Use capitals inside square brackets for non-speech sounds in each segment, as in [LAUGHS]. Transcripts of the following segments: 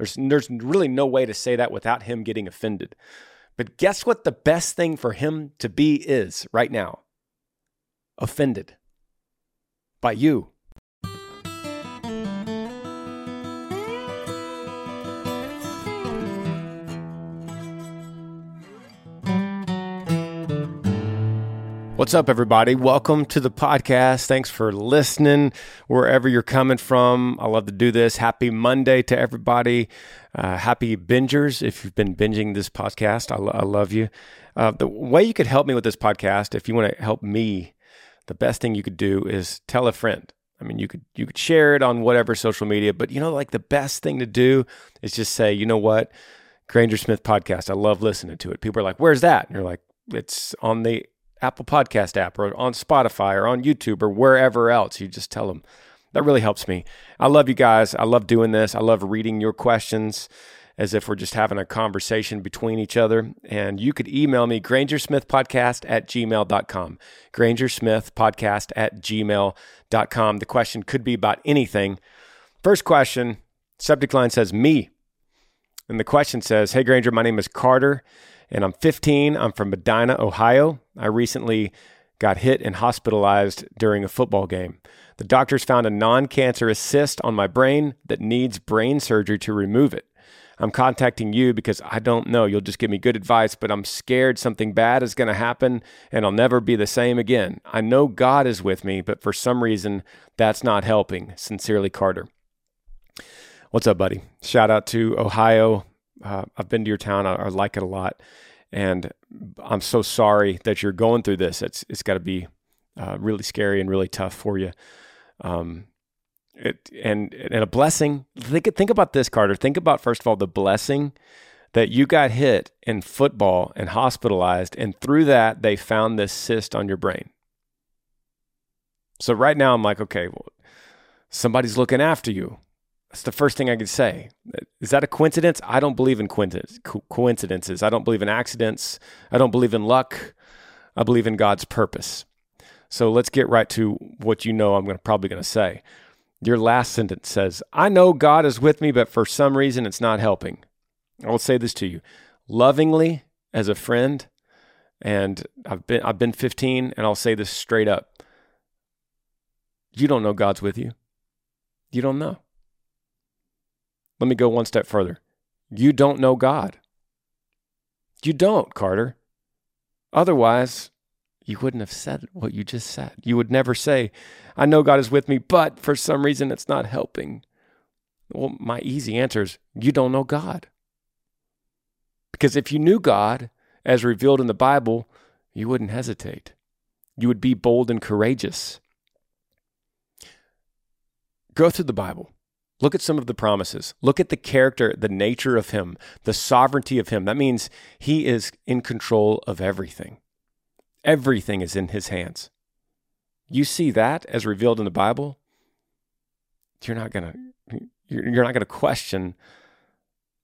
There's, there's really no way to say that without him getting offended. But guess what the best thing for him to be is right now? Offended by you. What's up, everybody? Welcome to the podcast. Thanks for listening wherever you're coming from. I love to do this. Happy Monday to everybody. Uh, happy bingers if you've been binging this podcast. I, lo- I love you. Uh, the way you could help me with this podcast, if you want to help me, the best thing you could do is tell a friend. I mean, you could you could share it on whatever social media, but you know, like the best thing to do is just say, you know what, Granger Smith podcast. I love listening to it. People are like, "Where's that?" And you're like, "It's on the Apple Podcast app or on Spotify or on YouTube or wherever else. You just tell them. That really helps me. I love you guys. I love doing this. I love reading your questions as if we're just having a conversation between each other. And you could email me, grangersmithpodcast at gmail.com. Grangersmithpodcast at gmail.com. The question could be about anything. First question, subject line says me. And the question says, Hey Granger, my name is Carter and I'm 15. I'm from Medina, Ohio. I recently got hit and hospitalized during a football game. The doctors found a non cancerous cyst on my brain that needs brain surgery to remove it. I'm contacting you because I don't know. You'll just give me good advice, but I'm scared something bad is going to happen and I'll never be the same again. I know God is with me, but for some reason, that's not helping. Sincerely, Carter. What's up, buddy? Shout out to Ohio. Uh, I've been to your town. I, I like it a lot, and I'm so sorry that you're going through this. It's it's got to be uh, really scary and really tough for you. Um, it, and and a blessing. Think think about this, Carter. Think about first of all the blessing that you got hit in football and hospitalized, and through that they found this cyst on your brain. So right now I'm like, okay, well, somebody's looking after you. That's the first thing I could say. Is that a coincidence? I don't believe in coincidences. I don't believe in accidents. I don't believe in luck. I believe in God's purpose. So let's get right to what you know I'm gonna, probably going to say. Your last sentence says, I know God is with me, but for some reason it's not helping. I will say this to you lovingly as a friend, and I've been, I've been 15, and I'll say this straight up. You don't know God's with you. You don't know. Let me go one step further. You don't know God. You don't, Carter. Otherwise, you wouldn't have said what you just said. You would never say, I know God is with me, but for some reason it's not helping. Well, my easy answer is you don't know God. Because if you knew God as revealed in the Bible, you wouldn't hesitate. You would be bold and courageous. Go through the Bible. Look at some of the promises. Look at the character, the nature of him, the sovereignty of him. That means he is in control of everything. Everything is in his hands. You see that as revealed in the Bible, you're not going to you're not going to question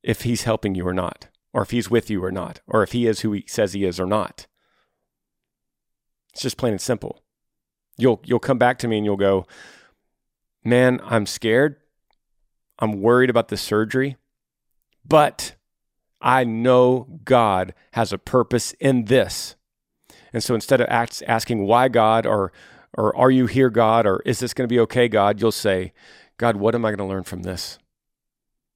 if he's helping you or not, or if he's with you or not, or if he is who he says he is or not. It's just plain and simple. You'll you'll come back to me and you'll go, "Man, I'm scared I'm worried about the surgery, but I know God has a purpose in this. And so instead of ask, asking why God or or are you here God or is this going to be okay God, you'll say, God, what am I going to learn from this?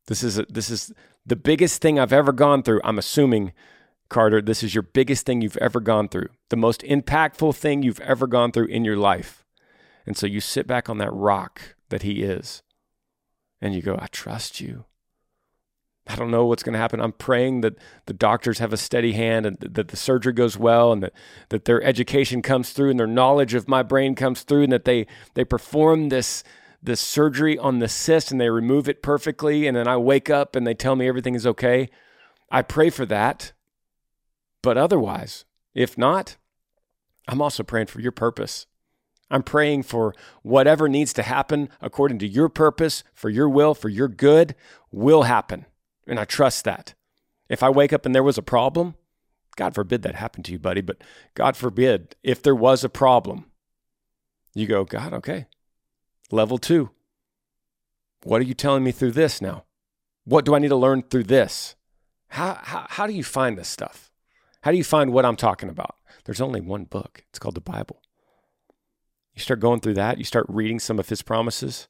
This is a, this is the biggest thing I've ever gone through. I'm assuming Carter, this is your biggest thing you've ever gone through. The most impactful thing you've ever gone through in your life. And so you sit back on that rock that he is and you go, I trust you. I don't know what's going to happen. I'm praying that the doctors have a steady hand and that the surgery goes well and that, that their education comes through and their knowledge of my brain comes through and that they, they perform this, this surgery on the cyst and they remove it perfectly. And then I wake up and they tell me everything is okay. I pray for that. But otherwise, if not, I'm also praying for your purpose. I'm praying for whatever needs to happen according to your purpose, for your will, for your good, will happen. And I trust that. If I wake up and there was a problem, God forbid that happened to you, buddy, but God forbid if there was a problem, you go, God, okay. Level two. What are you telling me through this now? What do I need to learn through this? How, how, how do you find this stuff? How do you find what I'm talking about? There's only one book. It's called the Bible. You start going through that, you start reading some of his promises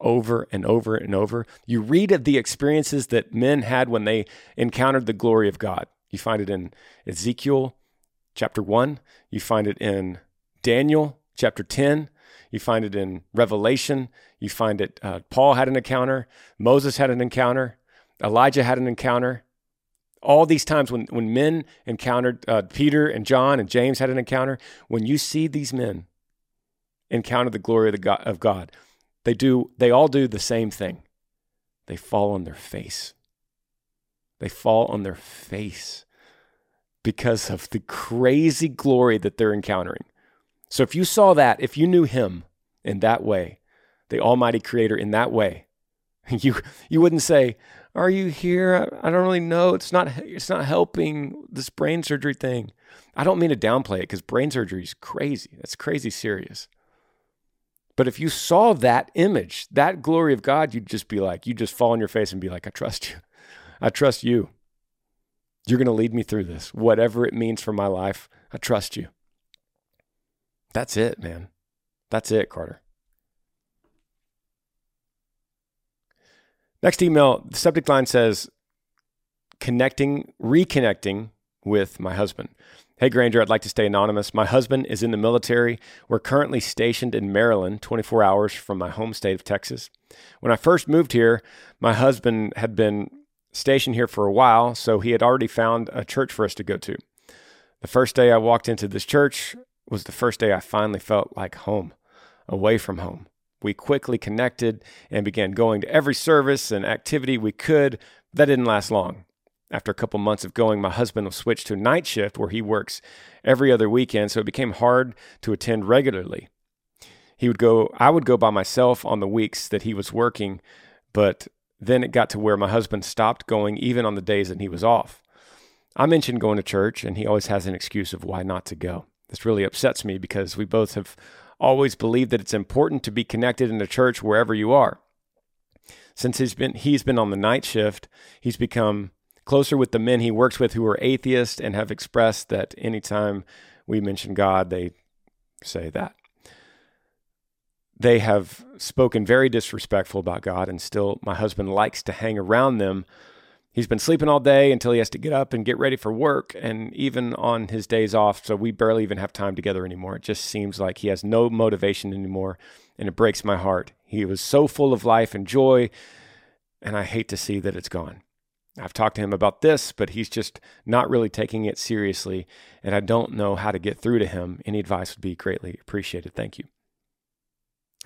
over and over and over. You read of the experiences that men had when they encountered the glory of God. You find it in Ezekiel chapter 1, you find it in Daniel chapter 10, you find it in Revelation, you find it uh, Paul had an encounter, Moses had an encounter, Elijah had an encounter. All these times when, when men encountered, uh, Peter and John and James had an encounter, when you see these men encounter the glory of, the God, of God, they do they all do the same thing. They fall on their face. They fall on their face because of the crazy glory that they're encountering. So if you saw that, if you knew him in that way, the almighty creator in that way, [LAUGHS] you you wouldn't say, "Are you here? I, I don't really know. It's not it's not helping this brain surgery thing." I don't mean to downplay it cuz brain surgery is crazy. That's crazy serious. But if you saw that image, that glory of God, you'd just be like, you'd just fall on your face and be like, I trust you. I trust you. You're going to lead me through this. Whatever it means for my life, I trust you. That's it, man. That's it, Carter. Next email, the subject line says, connecting, reconnecting with my husband. Hey, Granger, I'd like to stay anonymous. My husband is in the military. We're currently stationed in Maryland, 24 hours from my home state of Texas. When I first moved here, my husband had been stationed here for a while, so he had already found a church for us to go to. The first day I walked into this church was the first day I finally felt like home, away from home. We quickly connected and began going to every service and activity we could. That didn't last long. After a couple months of going, my husband switched to night shift where he works every other weekend, so it became hard to attend regularly. He would go, I would go by myself on the weeks that he was working, but then it got to where my husband stopped going even on the days that he was off. I mentioned going to church, and he always has an excuse of why not to go. This really upsets me because we both have always believed that it's important to be connected in a church wherever you are. Since he's been he's been on the night shift, he's become closer with the men he works with who are atheists and have expressed that anytime we mention God, they say that. They have spoken very disrespectful about God, and still, my husband likes to hang around them. He's been sleeping all day until he has to get up and get ready for work, and even on his days off, so we barely even have time together anymore. It just seems like he has no motivation anymore, and it breaks my heart. He was so full of life and joy, and I hate to see that it's gone. I've talked to him about this, but he's just not really taking it seriously, and I don't know how to get through to him. Any advice would be greatly appreciated. Thank you.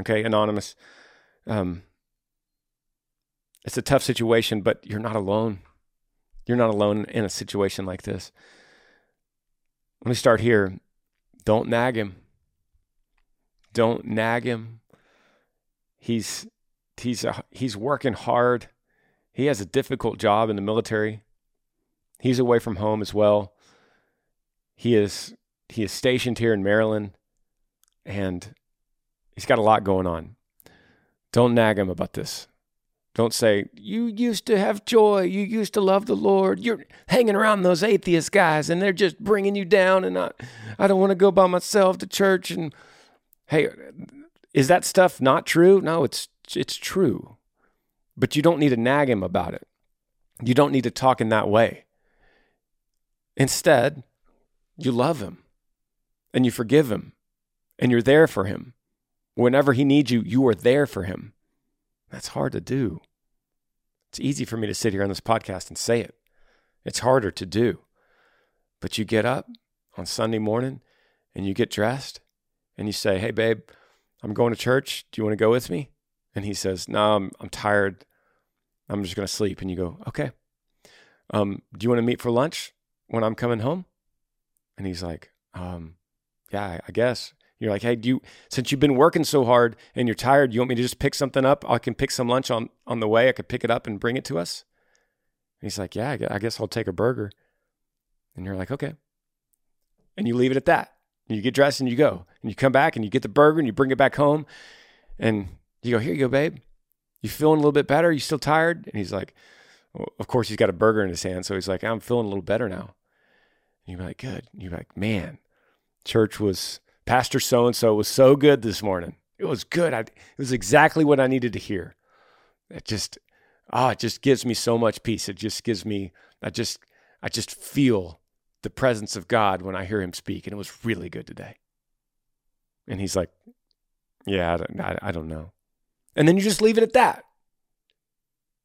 Okay, Anonymous. Um, it's a tough situation, but you're not alone. You're not alone in a situation like this. Let me start here. Don't nag him. Don't nag him. He's he's a, he's working hard he has a difficult job in the military. He's away from home as well. He is he is stationed here in Maryland and he's got a lot going on. Don't nag him about this. Don't say, You used to have joy. You used to love the Lord. You're hanging around those atheist guys and they're just bringing you down. And I, I don't want to go by myself to church. And hey, is that stuff not true? No, it's, it's true. But you don't need to nag him about it. You don't need to talk in that way. Instead, you love him and you forgive him and you're there for him. Whenever he needs you, you are there for him. That's hard to do. It's easy for me to sit here on this podcast and say it. It's harder to do. But you get up on Sunday morning and you get dressed and you say, Hey, babe, I'm going to church. Do you want to go with me? And he says, No, I'm, I'm tired. I'm just going to sleep. And you go, okay. Um, do you want to meet for lunch when I'm coming home? And he's like, um, yeah, I guess. You're like, hey, do you, since you've been working so hard and you're tired, you want me to just pick something up? I can pick some lunch on, on the way. I could pick it up and bring it to us. And he's like, yeah, I guess I'll take a burger. And you're like, okay. And you leave it at that. You get dressed and you go. And you come back and you get the burger and you bring it back home. And you go, here you go, babe you feeling a little bit better? You still tired? And he's like, of course, he's got a burger in his hand. So he's like, I'm feeling a little better now. And you're like, good. And you're like, man, church was, Pastor so and so was so good this morning. It was good. I, it was exactly what I needed to hear. It just, ah, oh, it just gives me so much peace. It just gives me, I just, I just feel the presence of God when I hear him speak. And it was really good today. And he's like, yeah, I don't, I, I don't know. And then you just leave it at that.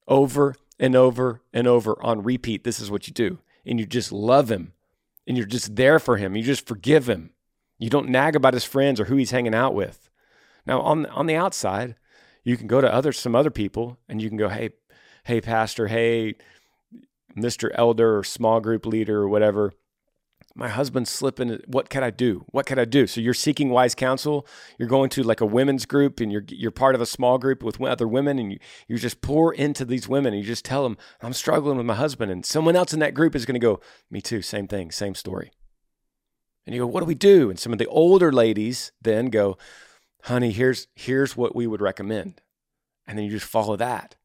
Over and over and over on repeat. This is what you do. And you just love him and you're just there for him. You just forgive him. You don't nag about his friends or who he's hanging out with. Now, on, on the outside, you can go to other some other people and you can go, hey, hey, pastor, hey, Mr. Elder or small group leader or whatever my husband's slipping. What can I do? What can I do? So you're seeking wise counsel. You're going to like a women's group and you're, you're part of a small group with other women and you, you just pour into these women and you just tell them, I'm struggling with my husband. And someone else in that group is going to go, me too. Same thing, same story. And you go, what do we do? And some of the older ladies then go, honey, here's, here's what we would recommend. And then you just follow that.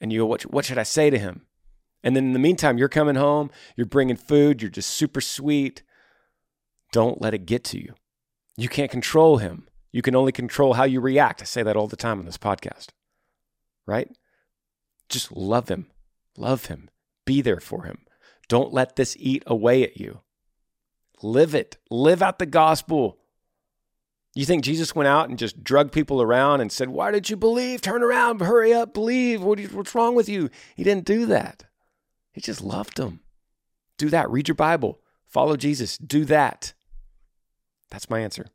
And you go, what, what should I say to him? And then in the meantime, you're coming home, you're bringing food, you're just super sweet. Don't let it get to you. You can't control him. You can only control how you react. I say that all the time on this podcast, right? Just love him. Love him. Be there for him. Don't let this eat away at you. Live it. Live out the gospel. You think Jesus went out and just drug people around and said, Why did you believe? Turn around, hurry up, believe. what's wrong with you? He didn't do that. He just loved them. Do that. Read your Bible. Follow Jesus. Do that. That's my answer.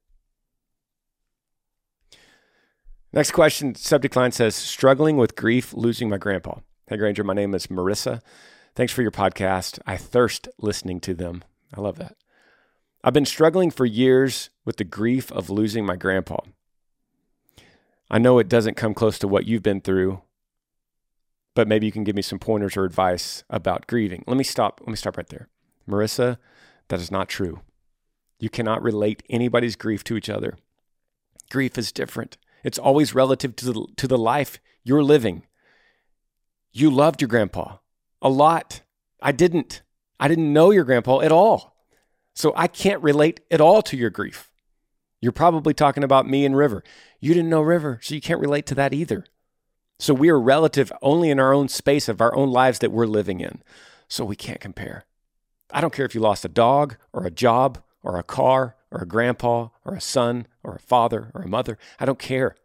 Next question, subject line says, struggling with grief, losing my grandpa. Hey, Granger, my name is Marissa. Thanks for your podcast. I thirst listening to them. I love that. I've been struggling for years with the grief of losing my grandpa. I know it doesn't come close to what you've been through, but maybe you can give me some pointers or advice about grieving. Let me stop. Let me stop right there. Marissa, that is not true. You cannot relate anybody's grief to each other. Grief is different. It's always relative to the, to the life you're living. You loved your grandpa a lot. I didn't. I didn't know your grandpa at all. So I can't relate at all to your grief. You're probably talking about me and River. You didn't know River, so you can't relate to that either. So we are relative only in our own space of our own lives that we're living in. So we can't compare. I don't care if you lost a dog or a job or a car or a grandpa or a son or a father or a mother. I don't care.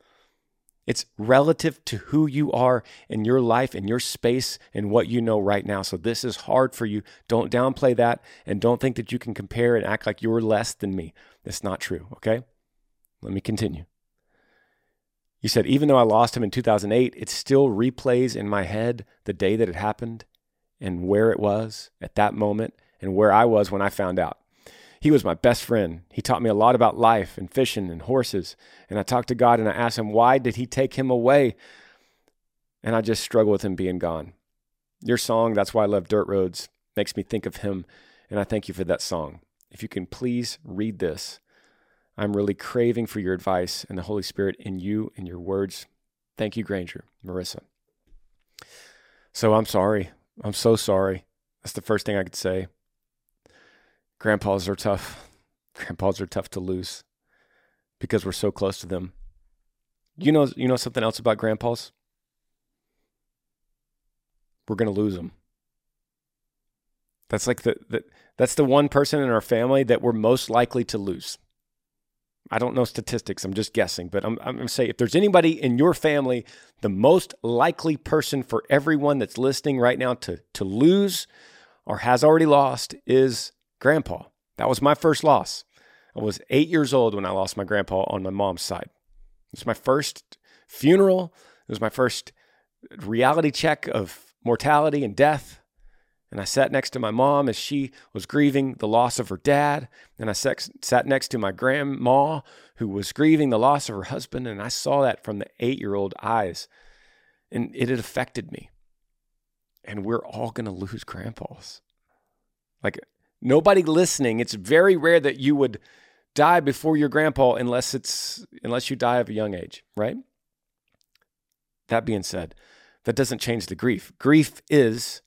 It's relative to who you are in your life, and your space, and what you know right now. So this is hard for you. Don't downplay that and don't think that you can compare and act like you're less than me. That's not true, okay? Let me continue. You said, even though I lost him in 2008, it still replays in my head the day that it happened and where it was at that moment and where I was when I found out. He was my best friend. He taught me a lot about life and fishing and horses. And I talked to God and I asked him, why did he take him away? And I just struggle with him being gone. Your song, That's Why I Love Dirt Roads, makes me think of him. And I thank you for that song. If you can please read this I'm really craving for your advice and the Holy Spirit in you and your words. Thank you, Granger, Marissa. So I'm sorry. I'm so sorry. That's the first thing I could say. Grandpas are tough. [LAUGHS] Grandpas are tough to lose because we're so close to them. You know, you know something else about grandpas? We're going to lose them. That's like the, the that's the one person in our family that we're most likely to lose. I don't know statistics. I'm just guessing, but I'm, I'm going to say if there's anybody in your family, the most likely person for everyone that's listening right now to, to lose or has already lost is grandpa. That was my first loss. I was eight years old when I lost my grandpa on my mom's side. It was my first funeral. It was my first reality check of mortality and death. And I sat next to my mom as she was grieving the loss of her dad. And I sat next to my grandma who was grieving the loss of her husband. And I saw that from the eight year old eyes. And it had affected me. And we're all going to lose grandpas. Like nobody listening, it's very rare that you would die before your grandpa unless it's unless you die of a young age, right? That being said, that doesn't change the grief. Grief is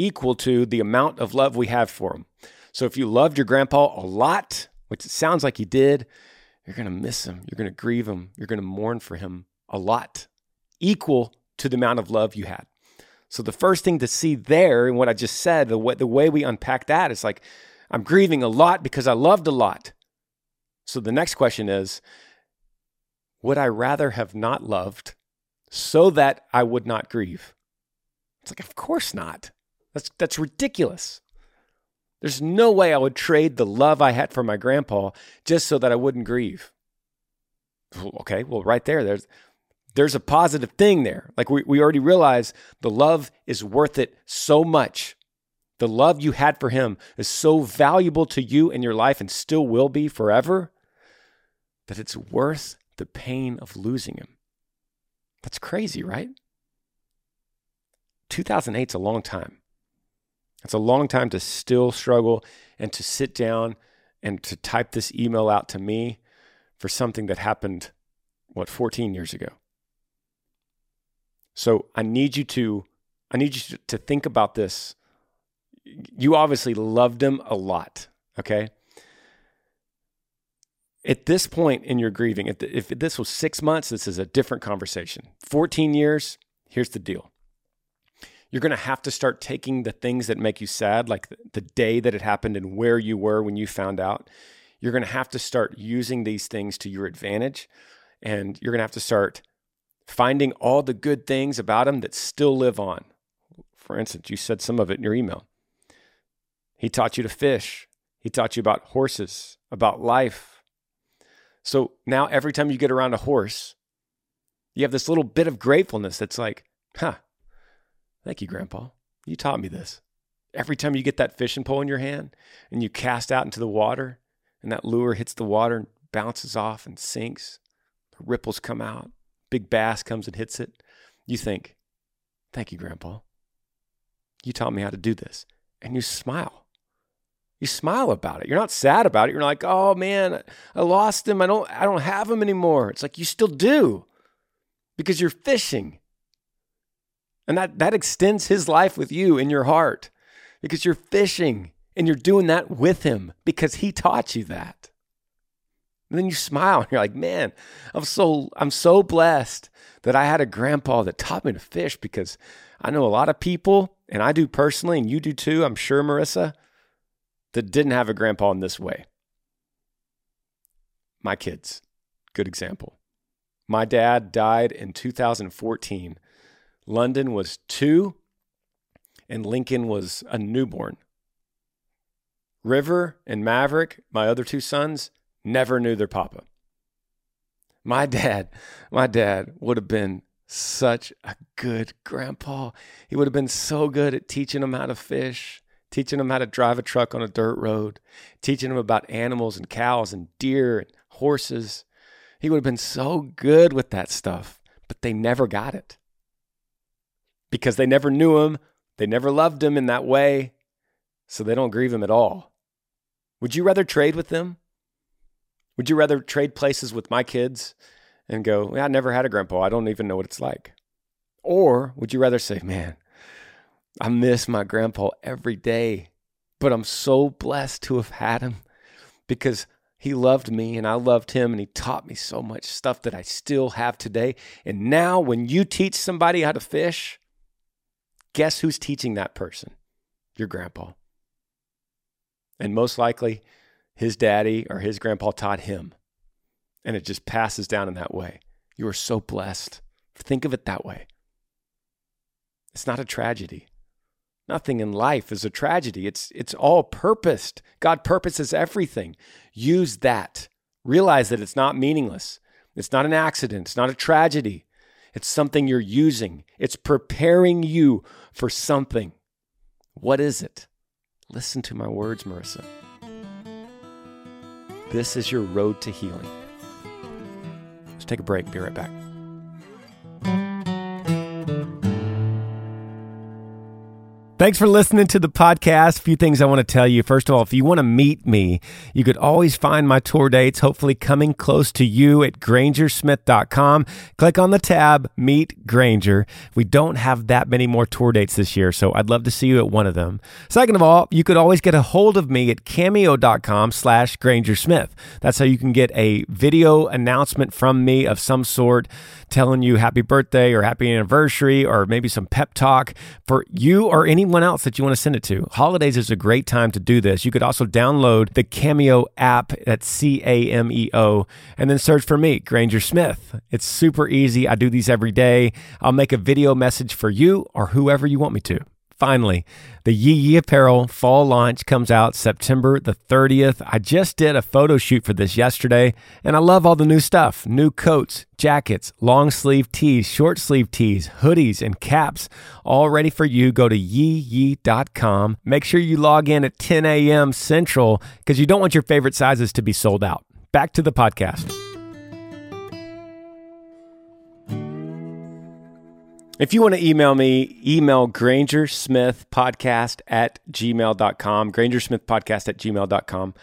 equal to the amount of love we have for him. So if you loved your grandpa a lot, which it sounds like you did, you're going to miss him. You're going to grieve him. You're going to mourn for him a lot, equal to the amount of love you had. So the first thing to see there and what I just said, the way, the way we unpack that is like, I'm grieving a lot because I loved a lot. So the next question is, would I rather have not loved so that I would not grieve? It's like, of course not. That's, that's ridiculous. There's no way I would trade the love I had for my grandpa just so that I wouldn't grieve. Okay, well, right there, there's there's a positive thing there. Like we, we already realize the love is worth it so much. The love you had for him is so valuable to you in your life and still will be forever that it's worth the pain of losing him. That's crazy, right? 2008 is a long time. It's a long time to still struggle and to sit down and to type this email out to me for something that happened, what, 14 years ago. So I need you to, I need you to think about this. You obviously loved him a lot, okay? At this point in your grieving, if, if this was six months, this is a different conversation. 14 years, here's the deal you're going to have to start taking the things that make you sad, like the day that it happened and where you were when you found out. You're going to have to start using these things to your advantage. And you're going to have to start finding all the good things about them that still live on. For instance, you said some of it in your email. He taught you to fish, he taught you about horses, about life. So now every time you get around a horse, you have this little bit of gratefulness that's like, huh, Thank you, Grandpa. You taught me this. Every time you get that fishing pole in your hand and you cast out into the water, and that lure hits the water and bounces off and sinks, the ripples come out, big bass comes and hits it, you think, Thank you, Grandpa. You taught me how to do this. And you smile. You smile about it. You're not sad about it. You're like, oh man, I lost him. I don't I don't have him anymore. It's like you still do because you're fishing. And that, that extends his life with you in your heart because you're fishing and you're doing that with him because he taught you that. And then you smile and you're like, man, I'm so I'm so blessed that I had a grandpa that taught me to fish because I know a lot of people, and I do personally, and you do too, I'm sure, Marissa, that didn't have a grandpa in this way. My kids, good example. My dad died in 2014 London was two, and Lincoln was a newborn. River and Maverick, my other two sons, never knew their papa. My dad, my dad would have been such a good grandpa. He would have been so good at teaching them how to fish, teaching them how to drive a truck on a dirt road, teaching them about animals and cows and deer and horses. He would have been so good with that stuff, but they never got it because they never knew him, they never loved him in that way, so they don't grieve him at all. Would you rather trade with them? Would you rather trade places with my kids and go, I never had a grandpa. I don't even know what it's like. Or would you rather say, man, I miss my grandpa every day, but I'm so blessed to have had him because he loved me and I loved him and he taught me so much stuff that I still have today. And now when you teach somebody how to fish, Guess who's teaching that person? Your grandpa. And most likely, his daddy or his grandpa taught him. And it just passes down in that way. You are so blessed. Think of it that way. It's not a tragedy. Nothing in life is a tragedy. It's, it's all purposed. God purposes everything. Use that. Realize that it's not meaningless. It's not an accident. It's not a tragedy. It's something you're using. It's preparing you for something. What is it? Listen to my words, Marissa. This is your road to healing. Let's take a break. Be right back. Thanks for listening to the podcast. A few things I want to tell you. First of all, if you want to meet me, you could always find my tour dates, hopefully coming close to you at grangersmith.com. Click on the tab Meet Granger. We don't have that many more tour dates this year, so I'd love to see you at one of them. Second of all, you could always get a hold of me at cameo.com slash grangersmith. That's how you can get a video announcement from me of some sort telling you happy birthday or happy anniversary or maybe some pep talk for you or anyone else that you want to send it to. Holidays is a great time to do this. You could also download the Cameo app at C A M E O and then search for me, Granger Smith. It's super easy. I do these every day. I'll make a video message for you or whoever you want me to. Finally, the Yee Yee Apparel fall launch comes out September the 30th. I just did a photo shoot for this yesterday, and I love all the new stuff new coats, jackets, long sleeve tees, short sleeve tees, hoodies, and caps. All ready for you. Go to yeeyee.com. Make sure you log in at 10 a.m. Central because you don't want your favorite sizes to be sold out. Back to the podcast. If you want to email me, email grangersmithpodcast at gmail.com, grangersmithpodcast at gmail.com.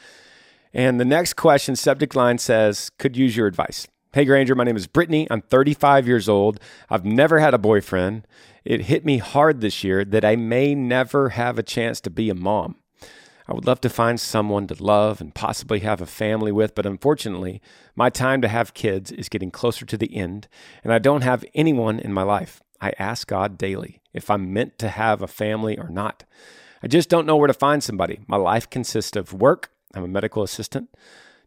And the next question, subject line says, could use your advice. Hey, Granger, my name is Brittany. I'm 35 years old. I've never had a boyfriend. It hit me hard this year that I may never have a chance to be a mom. I would love to find someone to love and possibly have a family with, but unfortunately, my time to have kids is getting closer to the end, and I don't have anyone in my life. I ask God daily if I'm meant to have a family or not. I just don't know where to find somebody. My life consists of work. I'm a medical assistant,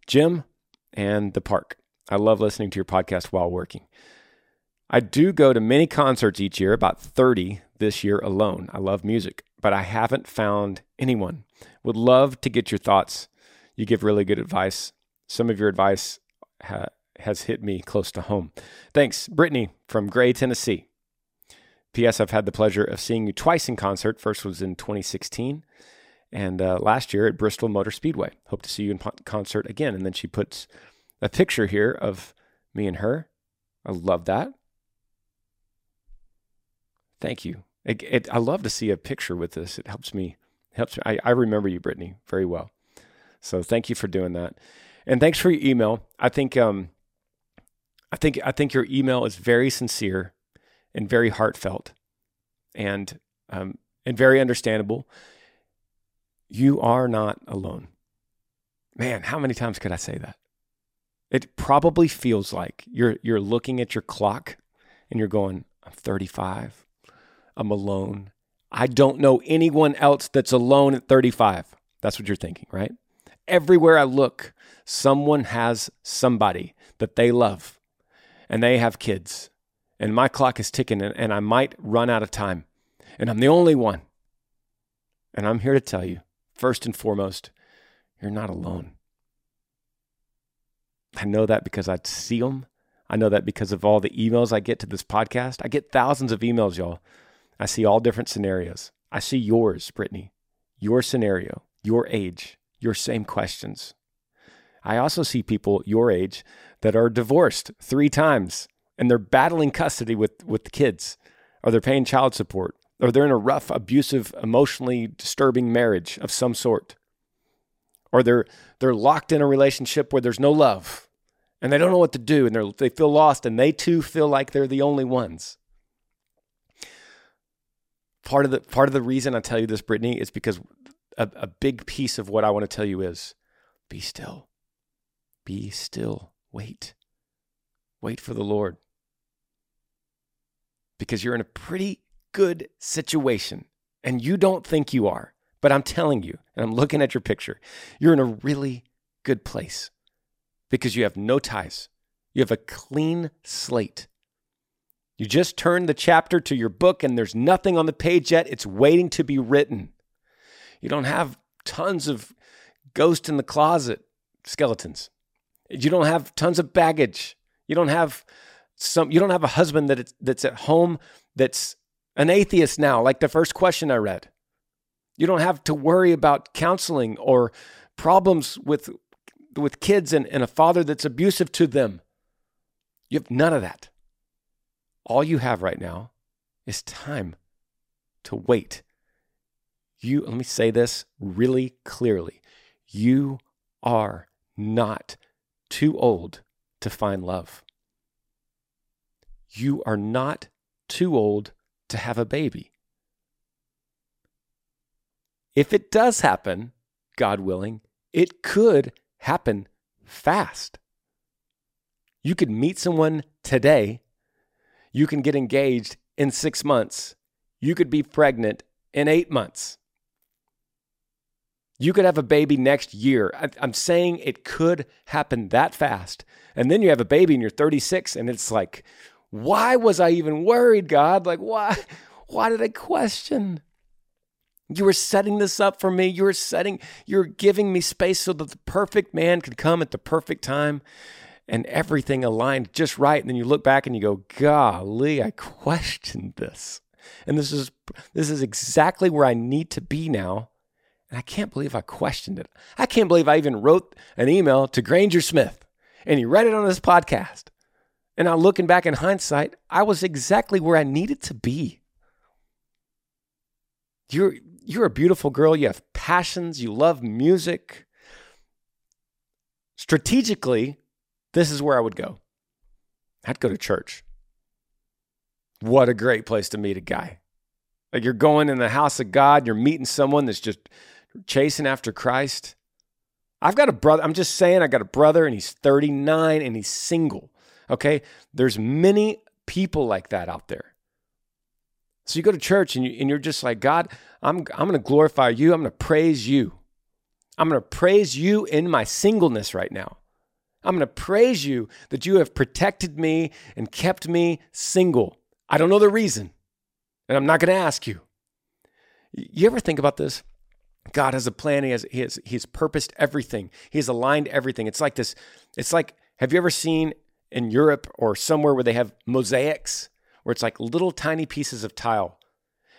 gym, and the park. I love listening to your podcast while working. I do go to many concerts each year, about 30 this year alone. I love music, but I haven't found anyone. Would love to get your thoughts. You give really good advice. Some of your advice ha- has hit me close to home. Thanks, Brittany from Gray, Tennessee. P.S. I've had the pleasure of seeing you twice in concert. First was in 2016, and uh, last year at Bristol Motor Speedway. Hope to see you in concert again. And then she puts a picture here of me and her. I love that. Thank you. It, it, I love to see a picture with this. It helps me. Helps me. I, I remember you, Brittany, very well. So thank you for doing that, and thanks for your email. I think um, I think I think your email is very sincere and very heartfelt and um, and very understandable. You are not alone. Man, how many times could I say that? It probably feels like you're you're looking at your clock and you're going, I'm 35. I'm alone. I don't know anyone else that's alone at 35. That's what you're thinking, right? Everywhere I look, someone has somebody that they love and they have kids and my clock is ticking and, and I might run out of time. And I'm the only one. And I'm here to tell you, first and foremost, you're not alone. I know that because I see them. I know that because of all the emails I get to this podcast. I get thousands of emails, y'all. I see all different scenarios. I see yours, Brittany, your scenario, your age, your same questions. I also see people your age that are divorced three times and they're battling custody with with the kids, or they're paying child support, or they're in a rough, abusive, emotionally disturbing marriage of some sort, or they're they're locked in a relationship where there's no love, and they don't know what to do, and they they feel lost, and they too feel like they're the only ones. Part of the part of the reason I tell you this, Brittany, is because a, a big piece of what I want to tell you is be still. Be still. Wait. Wait for the Lord because you're in a pretty good situation and you don't think you are. But I'm telling you, and I'm looking at your picture, you're in a really good place because you have no ties. You have a clean slate. You just turned the chapter to your book and there's nothing on the page yet. It's waiting to be written. You don't have tons of ghost in the closet skeletons. You don't have tons of baggage. You don't have some you don't have a husband that that's at home that's an atheist now like the first question i read you don't have to worry about counseling or problems with with kids and, and a father that's abusive to them you have none of that all you have right now is time to wait You, let me say this really clearly. You are not too old to find love. You are not too old to have a baby. If it does happen, God willing, it could happen fast. You could meet someone today. You can get engaged in six months. You could be pregnant in eight months. You could have a baby next year. I'm saying it could happen that fast. And then you have a baby and you're 36 and it's like, why was I even worried, God? Like, why? Why did I question? You were setting this up for me. You were setting, you're giving me space so that the perfect man could come at the perfect time and everything aligned just right. And then you look back and you go, golly, I questioned this. And this is this is exactly where I need to be now and I can't believe I questioned it. I can't believe I even wrote an email to Granger Smith and he read it on this podcast. And now looking back in hindsight, I was exactly where I needed to be. You're you're a beautiful girl, you have passions, you love music. Strategically, this is where I would go. I'd go to church. What a great place to meet a guy. Like you're going in the house of God, you're meeting someone that's just chasing after Christ. I've got a brother, I'm just saying, I got a brother and he's 39 and he's single. Okay. There's many people like that out there. So you go to church and, you, and you're just like, God, I'm, I'm going to glorify you. I'm going to praise you. I'm going to praise you in my singleness right now. I'm going to praise you that you have protected me and kept me single. I don't know the reason, and I'm not going to ask you. You ever think about this? God has a plan. He has, he has he's purposed everything. He has aligned everything. It's like this. It's like have you ever seen in Europe or somewhere where they have mosaics where it's like little tiny pieces of tile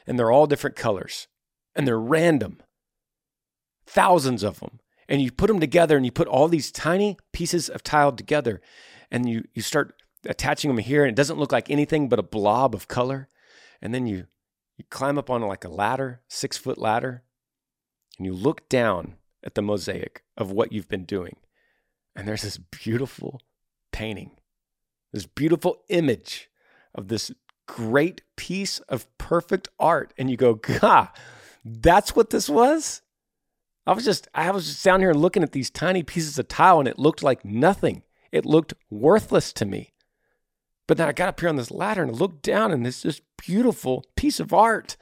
and they're all different colors and they're random. Thousands of them. And you put them together and you put all these tiny pieces of tile together and you you start attaching them here and it doesn't look like anything but a blob of color. And then you you climb up on like a ladder, 6-foot ladder and you look down at the mosaic of what you've been doing, and there's this beautiful painting, this beautiful image of this great piece of perfect art. And you go, God, that's what this was? I was just I was just down here looking at these tiny pieces of tile and it looked like nothing. It looked worthless to me. But then I got up here on this ladder and looked down and it's this beautiful piece of art.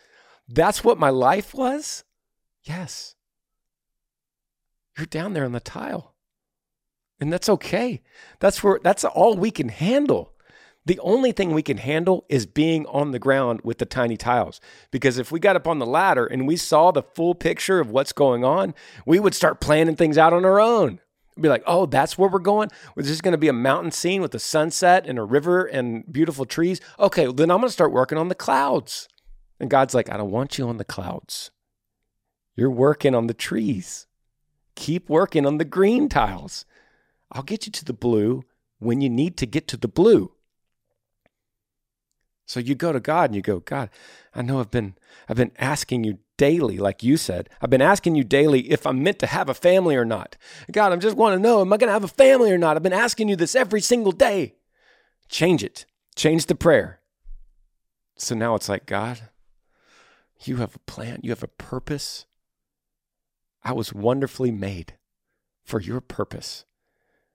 That's what my life was? Yes. You're down there on the tile. And that's okay. That's where that's all we can handle. The only thing we can handle is being on the ground with the tiny tiles. Because if we got up on the ladder and we saw the full picture of what's going on, we would start planning things out on our own. Be like, oh, that's where we're going. Well, this is going to be a mountain scene with a sunset and a river and beautiful trees. Okay, then I'm going to start working on the clouds. And God's like, I don't want you on the clouds. You're working on the trees. Keep working on the green tiles. I'll get you to the blue when you need to get to the blue. So you go to God and you go, God, I know I've been I've been asking you daily, like you said. I've been asking you daily if I'm meant to have a family or not. God, I just want to know, am I to have a family or not? I've been asking you this every single day. Change it. Change the prayer. So now it's like, God, you have a plan, you have a purpose. I was wonderfully made for your purpose.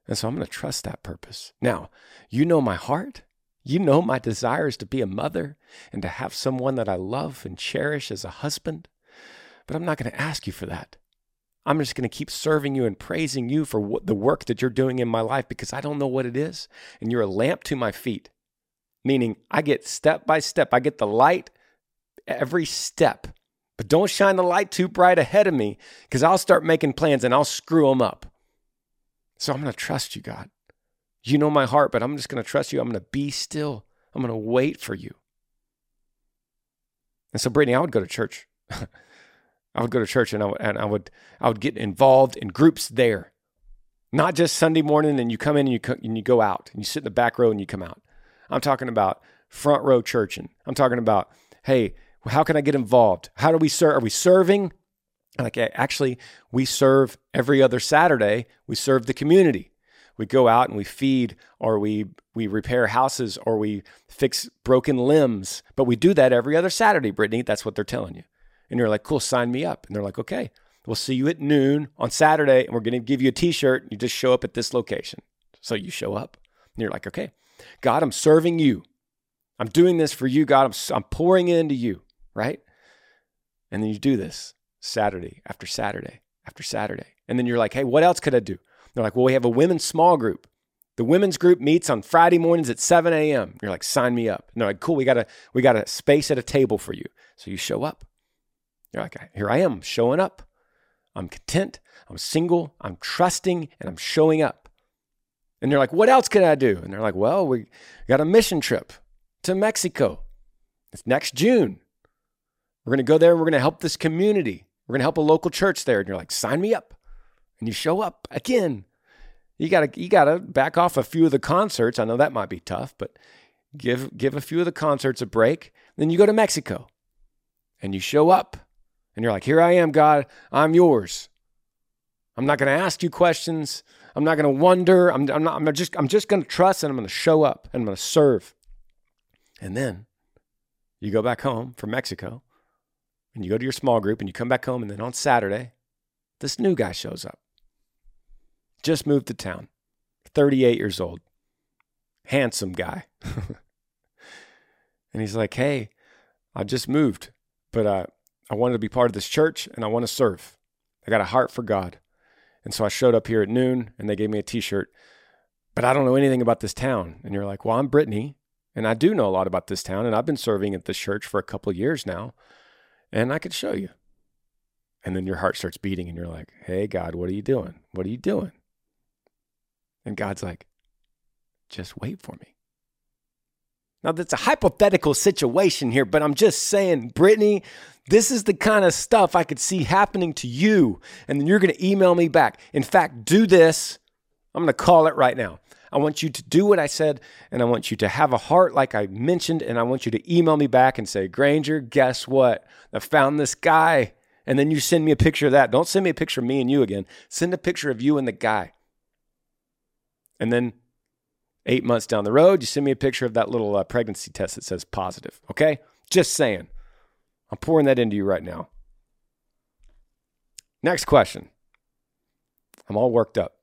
And so I'm going to trust that purpose. Now, you know my heart. You know my desires to be a mother and to have someone that I love and cherish as a husband. But I'm not going to ask you for that. I'm just going to keep serving you and praising you for what, the work that you're doing in my life because I don't know what it is. And you're a lamp to my feet, meaning I get step by step, I get the light every step but don't shine the light too bright ahead of me because I'll start making plans and I'll screw them up. So I'm going to trust you, God. You know my heart, but I'm just going to trust you. I'm going to be still. I'm going to wait for you. And so, Brittany, I would go to church. [LAUGHS] I would go to church and I, would, and I would I would get involved in groups there, not just Sunday morning and you come in and you co- and you go out and you sit in the back row and you come out. I'm talking about front row churching. I'm talking about hey, How can I get involved? How do we serve? Are we serving? Like, actually, we serve every other Saturday. We serve the community. We go out and we feed, or we we repair houses, or we fix broken limbs. But we do that every other Saturday, Brittany. That's what they're telling you. And you're like, cool, sign me up. And they're like, okay, we'll see you at noon on Saturday, and we're going to give you a T-shirt. You just show up at this location. So you show up, and you're like, okay, God, I'm serving you. I'm doing this for you, God. I'm, I'm pouring into you, right? And then you do this Saturday after Saturday after Saturday. And then you're like, hey, what else could I do? They're like, well, we have a women's small group. The women's group meets on Friday mornings at 7 a.m. You're like, sign me up. And they're like, cool, we got a we got a space at a table for you. So you show up. You're like, here I am, showing up. I'm content. I'm single. I'm trusting, and I'm showing up. And they're like, what else can I do? And they're like, well, we got a mission trip to Mexico. It's next June. We're to go there. We're to help this community. We're going to help a local church there. And you're like, sign me up. And you show up again. You got to you got to back off a few of the concerts. I know that might be tough, but give give a few of the concerts a break. Then you go to Mexico. And you show up. And you're like, "Here I am, God. I'm yours." I'm not to ask you questions. I'm not to wonder. I'm, I'm not. I'm just. I'm just to trust, and I'm to show up, and I'm to serve. And then you go back home from Mexico, and you go to your small group, and you come back home, and then on Saturday, this new guy shows up. Just moved to town, 38 years old, handsome guy. [LAUGHS] and he's like, "Hey, I just moved, but uh, I wanted to be part of this church, and I want to serve. I got a heart for God." And so I showed up here at noon and they gave me a t shirt, but I don't know anything about this town. And you're like, well, I'm Brittany and I do know a lot about this town and I've been serving at this church for a couple years now and I could show you. And then your heart starts beating and you're like, hey, God, what are you doing? What are you doing? And God's like, just wait for me. Now, that's a hypothetical situation here, but I'm just saying, Brittany, this is the kind of stuff I could see happening to you. And then you're going to email me back. In fact, do this. I'm going to call it right now. I want you to do what I said, and I want you to have a heart like I mentioned, and I want you to email me back and say, Granger, guess what? I found this guy. And then you send me a picture of that. Don't send me a picture of me and you again. Send a picture of you and the guy. And then eight months down the road, you send me a picture of that little uh, pregnancy test that says positive. Okay? Just saying. I'm pouring that into you right now. Next question. I'm all worked up.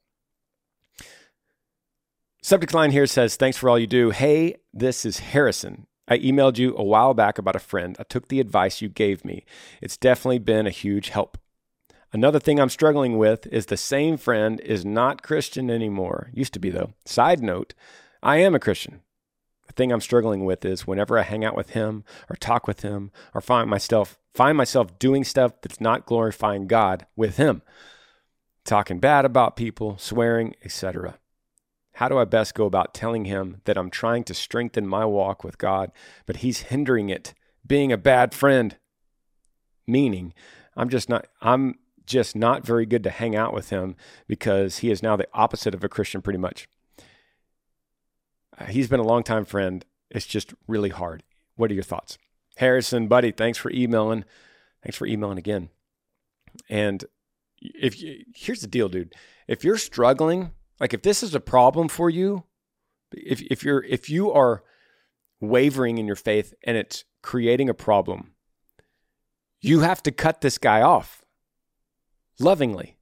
Subject line here says, Thanks for all you do. Hey, this is Harrison. I emailed you a while back about a friend. I took the advice you gave me. It's definitely been a huge help. Another thing I'm struggling with is the same friend is not Christian anymore. Used to be, though. Side note, I am a Christian. The thing I'm struggling with is whenever I hang out with him or talk with him or find myself find myself doing stuff that's not glorifying God with him, talking bad about people, swearing, etc. How do I best go about telling him that I'm trying to strengthen my walk with God, but he's hindering it, being a bad friend? Meaning, I'm just not I'm just not very good to hang out with him because he is now the opposite of a Christian, pretty much. Uh, he's been a longtime friend. It's just really hard. What are your thoughts? Harrison, buddy, thanks for emailing. Thanks for emailing again. And if you, here's the deal, dude. If you're struggling, like if this is a problem for you, if if you're if you are wavering in your faith and it's creating a problem, you have to cut this guy off lovingly.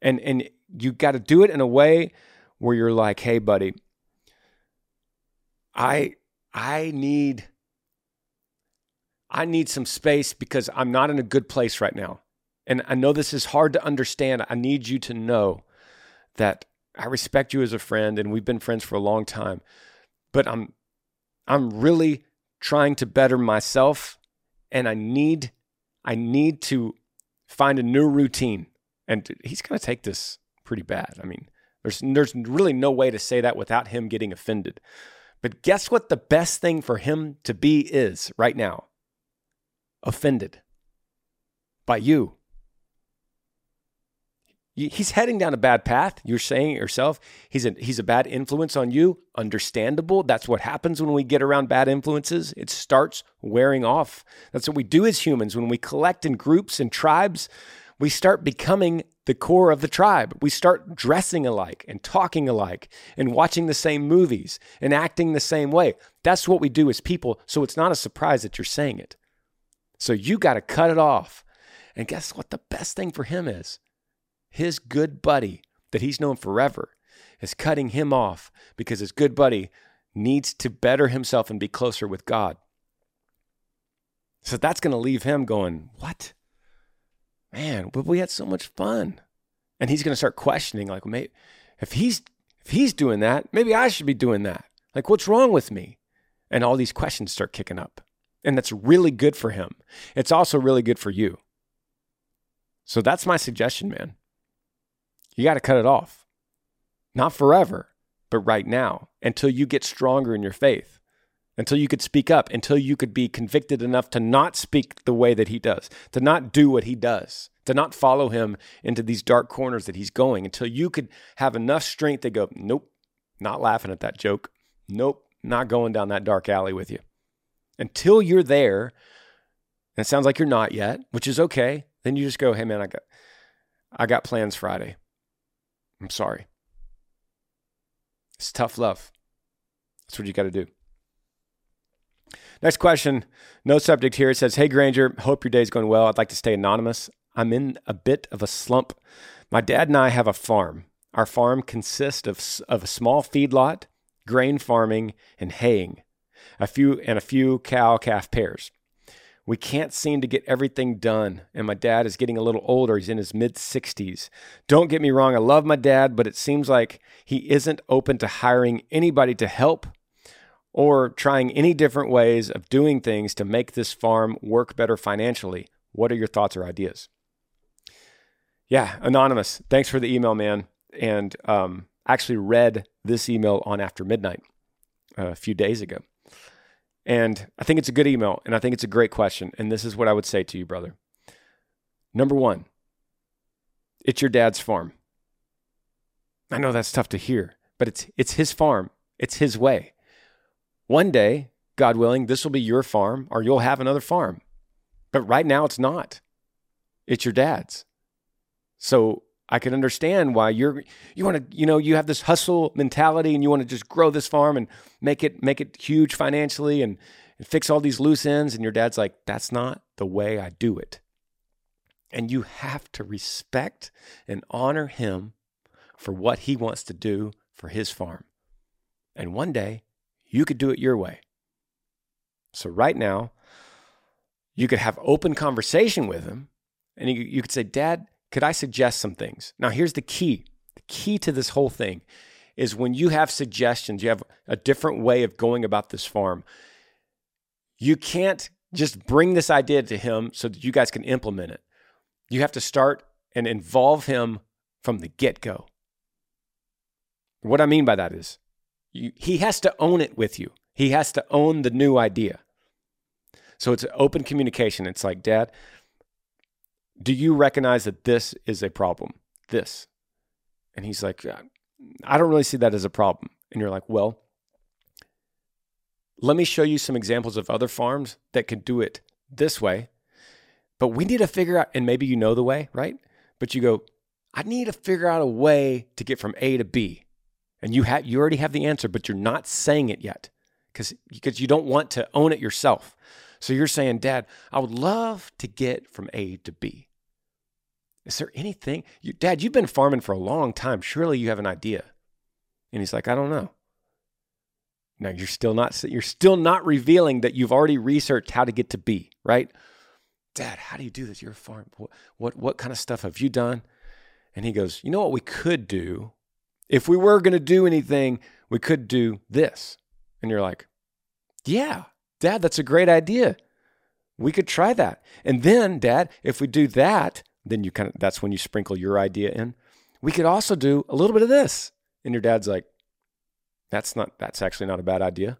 And and you got to do it in a way where you're like, "Hey buddy, I I need I need some space because I'm not in a good place right now. And I know this is hard to understand. I need you to know that I respect you as a friend and we've been friends for a long time. But I'm I'm really trying to better myself and I need I need to find a new routine. And he's going to take this pretty bad. I mean, there's there's really no way to say that without him getting offended. But guess what the best thing for him to be is right now? Offended by you. He's heading down a bad path. You're saying it yourself. He's a he's a bad influence on you. Understandable. That's what happens when we get around bad influences. It starts wearing off. That's what we do as humans when we collect in groups and tribes. We start becoming the core of the tribe. We start dressing alike and talking alike and watching the same movies and acting the same way. That's what we do as people. So it's not a surprise that you're saying it. So you got to cut it off. And guess what the best thing for him is? His good buddy that he's known forever is cutting him off because his good buddy needs to better himself and be closer with God. So that's going to leave him going, What? Man, but we had so much fun. And he's going to start questioning, like, maybe if he's if he's doing that, maybe I should be doing that. Like, what's wrong with me? And all these questions start kicking up. And that's really good for him. It's also really good for you. So that's my suggestion, man. You got to cut it off. Not forever, but right now until you get stronger in your faith, until you could speak up, until you could be convicted enough to not speak the way that he does, to not do what he does, to not follow him into these dark corners that he's going, until you could have enough strength to go, nope, not laughing at that joke. Nope, not going down that dark alley with you. Until you're there, and it sounds like you're not yet, which is okay, then you just go, hey man, I got I got plans Friday. I'm sorry. It's tough love. That's what you got to do. Next question. No subject here. It says, Hey, Granger, hope your day's going well. I'd like to stay anonymous. I'm in a bit of a slump. My dad and I have a farm. Our farm consists of, of a small feedlot, grain farming, and haying, a few and a few cow calf pairs. We can't seem to get everything done. And my dad is getting a little older. He's in his mid 60s. Don't get me wrong, I love my dad, but it seems like he isn't open to hiring anybody to help or trying any different ways of doing things to make this farm work better financially. What are your thoughts or ideas? Yeah, anonymous. Thanks for the email, man. And um, actually read this email on After Midnight uh, a few days ago. And I think it's a good email and I think it's a great question. And this is what I would say to you, brother. Number one, it's your dad's farm. I know that's tough to hear, but it's, it's his farm, it's his way. One day, God willing, this will be your farm or you'll have another farm. But right now, it's not. It's your dad's. So I can understand why you're you want to you know you have this hustle mentality and you want to just grow this farm and make it make it huge financially and, and fix all these loose ends and your dad's like that's not the way I do it. And you have to respect and honor him for what he wants to do for his farm. And one day you could do it your way. So right now you could have open conversation with him and you, you could say, Dad, could I suggest some things? Now, here's the key the key to this whole thing is when you have suggestions, you have a different way of going about this farm. You can't just bring this idea to him so that you guys can implement it. You have to start and involve him from the get go. What I mean by that is you, he has to own it with you, he has to own the new idea. So it's open communication. It's like, Dad, do you recognize that this is a problem? This. And he's like, uh, I don't really see that as a problem. And you're like, well, let me show you some examples of other farms that can do it this way. But we need to figure out, and maybe you know the way, right? But you go, I need to figure out a way to get from A to B. And you have you already have the answer, but you're not saying it yet because because you don't want to own it yourself. So you're saying, Dad, I would love to get from A to B. Is there anything, you, Dad, you've been farming for a long time. Surely you have an idea. And he's like, I don't know. Now you're still not you're still not revealing that you've already researched how to get to B, right? Dad, how do you do this? You're a farm. What, what what kind of stuff have you done? And he goes, You know what we could do? If we were going to do anything, we could do this. And you're like, Yeah, Dad, that's a great idea. We could try that. And then, Dad, if we do that, then you kind of that's when you sprinkle your idea in. We could also do a little bit of this. And your dad's like, that's not that's actually not a bad idea.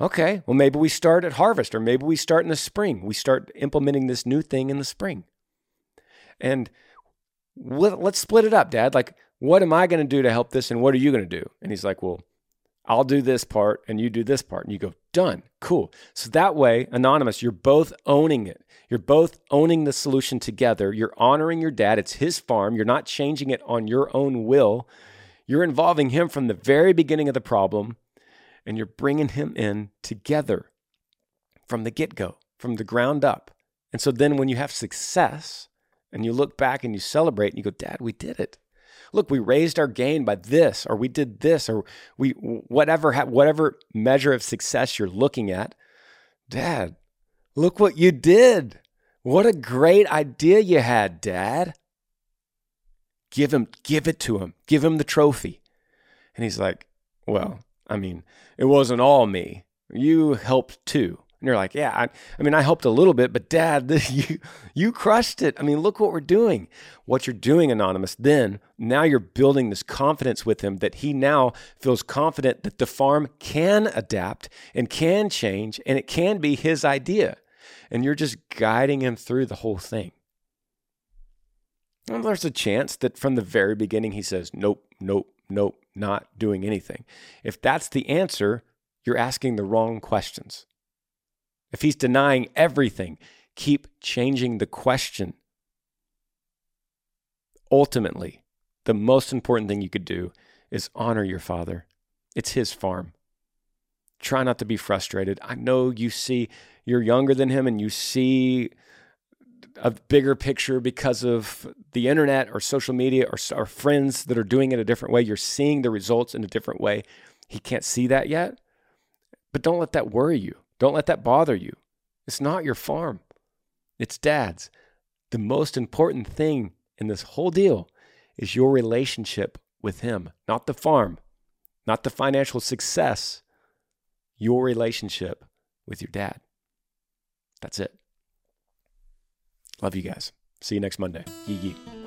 Okay, well maybe we start at harvest or maybe we start in the spring. We start implementing this new thing in the spring. And let's split it up, dad. Like, what am I going to do to help this? And what are you going to do? And he's like, well, I'll do this part and you do this part. And you go, done. Cool. So that way, anonymous, you're both owning it. You're both owning the solution together. You're honoring your dad. It's his farm. You're not changing it on your own will. You're involving him from the very beginning of the problem and you're bringing him in together from the get go, from the ground up. And so then when you have success and you look back and you celebrate and you go, Dad, we did it. Look, we raised our gain by this, or we did this, or we whatever whatever measure of success you're looking at. Dad, look what you did. What a great idea you had, Dad. Give him, give it to him. Give him the trophy. And he's like, Well, I mean, it wasn't all me. You helped too. And you're like, yeah, I, I, mean, I helped a little bit, but dad, [LAUGHS] you, you crushed it. I mean, look what we're doing. What you're doing, Anonymous, then now you're building this confidence with him that he now feels confident that the farm can adapt and can change and it can be his idea. And you're just guiding him through the whole thing. Well, there's a chance that from the very beginning he says, nope, nope, nope, not doing anything. If that's the answer, you're asking the wrong questions. If he's denying everything, keep changing the question. Ultimately, the most important thing you could do is honor your father. It's his farm. Try not to be frustrated. I know you see, you're younger than him and you see a bigger picture because of the internet or social media or, or friends that are doing it a different way. You're seeing the results in a different way. He can't see that yet. But don't let that worry you. Don't let that bother you. It's not your farm, it's dad's. The most important thing in this whole deal is your relationship with him, not the farm, not the financial success, your relationship with your dad. That's it. Love you guys. See you next Monday. Yee yee.